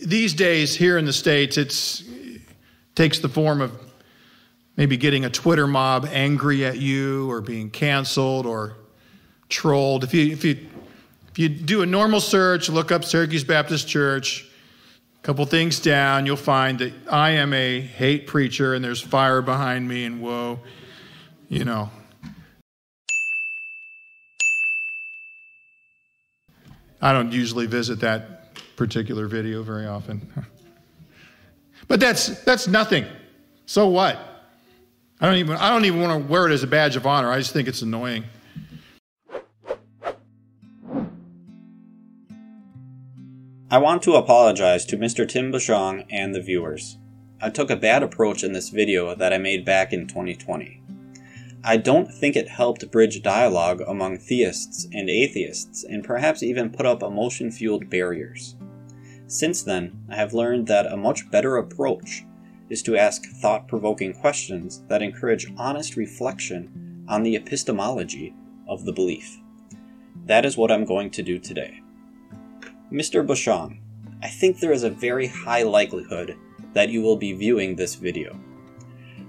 These days here in the States, it takes the form of maybe getting a Twitter mob angry at you or being canceled or trolled. If you, if you, if you do a normal search, look up Syracuse Baptist Church, a couple things down, you'll find that I am a hate preacher and there's fire behind me and whoa, you know. I don't usually visit that particular video very often. but that's that's nothing. So what? I don't even I don't even want to wear it as a badge of honor. I just think it's annoying. I want to apologize to Mr. Tim Bushong and the viewers. I took a bad approach in this video that I made back in 2020. I don't think it helped bridge dialogue among theists and atheists, and perhaps even put up emotion fueled barriers. Since then, I have learned that a much better approach is to ask thought provoking questions that encourage honest reflection on the epistemology of the belief. That is what I'm going to do today. Mr. Bushong, I think there is a very high likelihood that you will be viewing this video.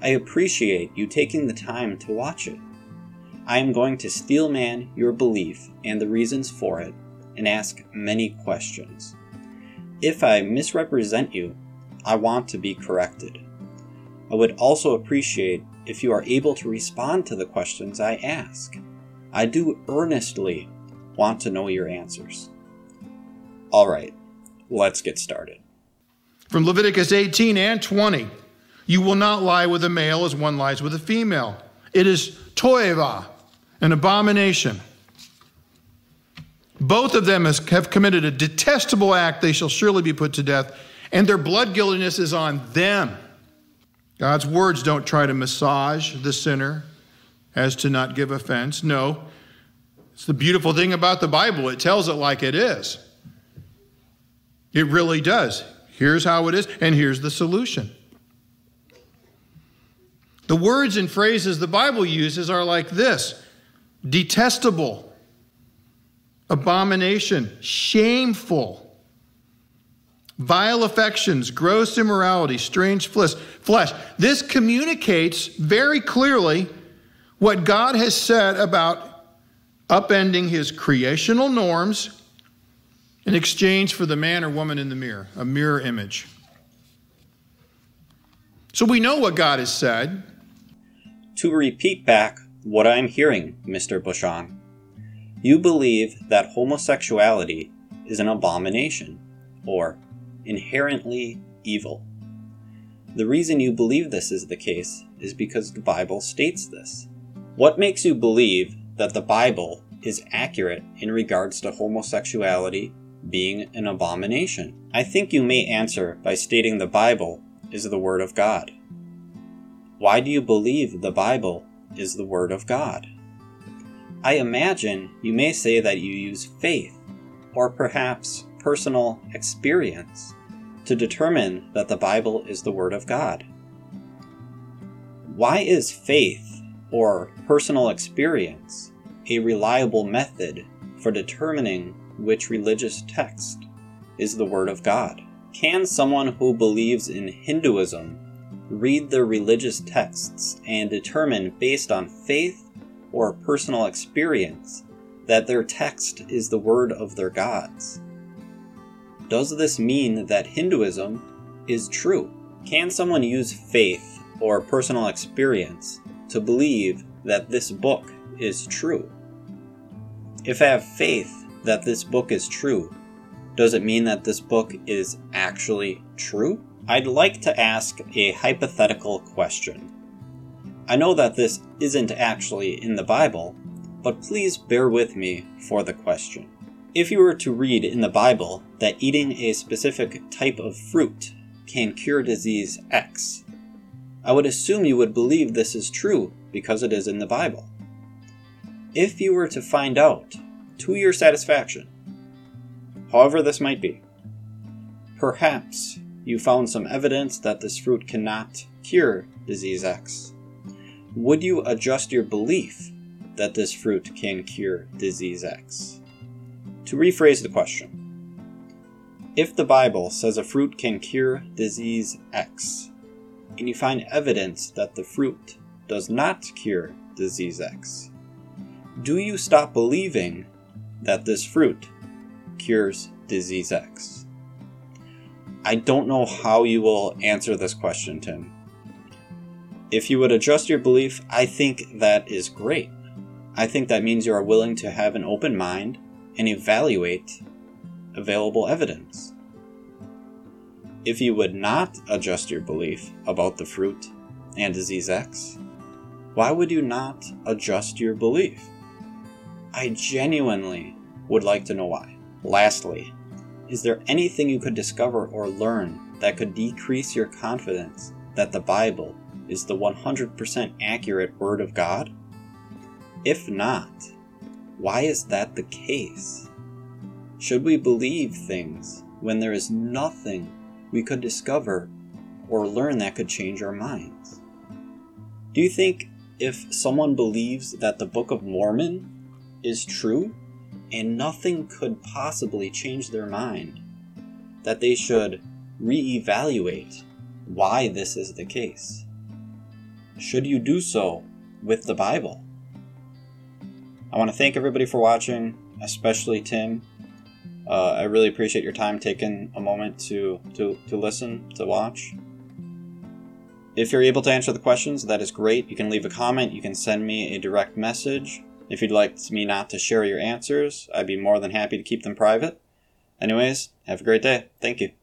I appreciate you taking the time to watch it. I am going to steelman your belief and the reasons for it and ask many questions. If I misrepresent you, I want to be corrected. I would also appreciate if you are able to respond to the questions I ask. I do earnestly want to know your answers. All right, let's get started. From Leviticus 18 and 20, you will not lie with a male as one lies with a female. It is toeva, an abomination. Both of them have committed a detestable act. They shall surely be put to death, and their blood guiltiness is on them. God's words don't try to massage the sinner as to not give offense. No. It's the beautiful thing about the Bible, it tells it like it is. It really does. Here's how it is, and here's the solution. The words and phrases the Bible uses are like this detestable, abomination, shameful, vile affections, gross immorality, strange flesh. This communicates very clearly what God has said about upending his creational norms in exchange for the man or woman in the mirror, a mirror image. So we know what God has said. To repeat back what I'm hearing, Mr. Bushong, you believe that homosexuality is an abomination, or inherently evil. The reason you believe this is the case is because the Bible states this. What makes you believe that the Bible is accurate in regards to homosexuality being an abomination? I think you may answer by stating the Bible is the Word of God. Why do you believe the Bible is the Word of God? I imagine you may say that you use faith, or perhaps personal experience, to determine that the Bible is the Word of God. Why is faith, or personal experience, a reliable method for determining which religious text is the Word of God? Can someone who believes in Hinduism read the religious texts and determine based on faith or personal experience that their text is the word of their gods? Does this mean that Hinduism is true? Can someone use faith or personal experience to believe that this book is true? If I have faith that this book is true, does it mean that this book is actually true? I'd like to ask a hypothetical question. I know that this isn't actually in the Bible, but please bear with me for the question. If you were to read in the Bible that eating a specific type of fruit can cure disease X, I would assume you would believe this is true because it is in the Bible. If you were to find out to your satisfaction. However, this might be. Perhaps you found some evidence that this fruit cannot cure disease X. Would you adjust your belief that this fruit can cure disease X? To rephrase the question, If the Bible says a fruit can cure disease X, and you find evidence that the fruit does not cure disease X, do you stop believing that this fruit cures disease X? I don't know how you will answer this question, Tim. If you would adjust your belief, I think that is great. I think that means you are willing to have an open mind and evaluate available evidence. If you would not adjust your belief about the fruit and disease X, why would you not adjust your belief? I genuinely would like to know why. Lastly, is there anything you could discover or learn that could decrease your confidence that the Bible is the 100% accurate Word of God? If not, why is that the case? Should we believe things when there is nothing we could discover or learn that could change our minds? Do you think if someone believes that the Book of Mormon is true and nothing could possibly change their mind, that they should reevaluate why this is the case? Should you do so with the Bible? I want to thank everybody for watching, especially Tim. Uh, I really appreciate your time taking a moment to, to, to listen, to watch. If you're able to answer the questions, that is great. You can leave a comment, you can send me a direct message. If you'd like me not to share your answers, I'd be more than happy to keep them private. Anyways, have a great day. Thank you.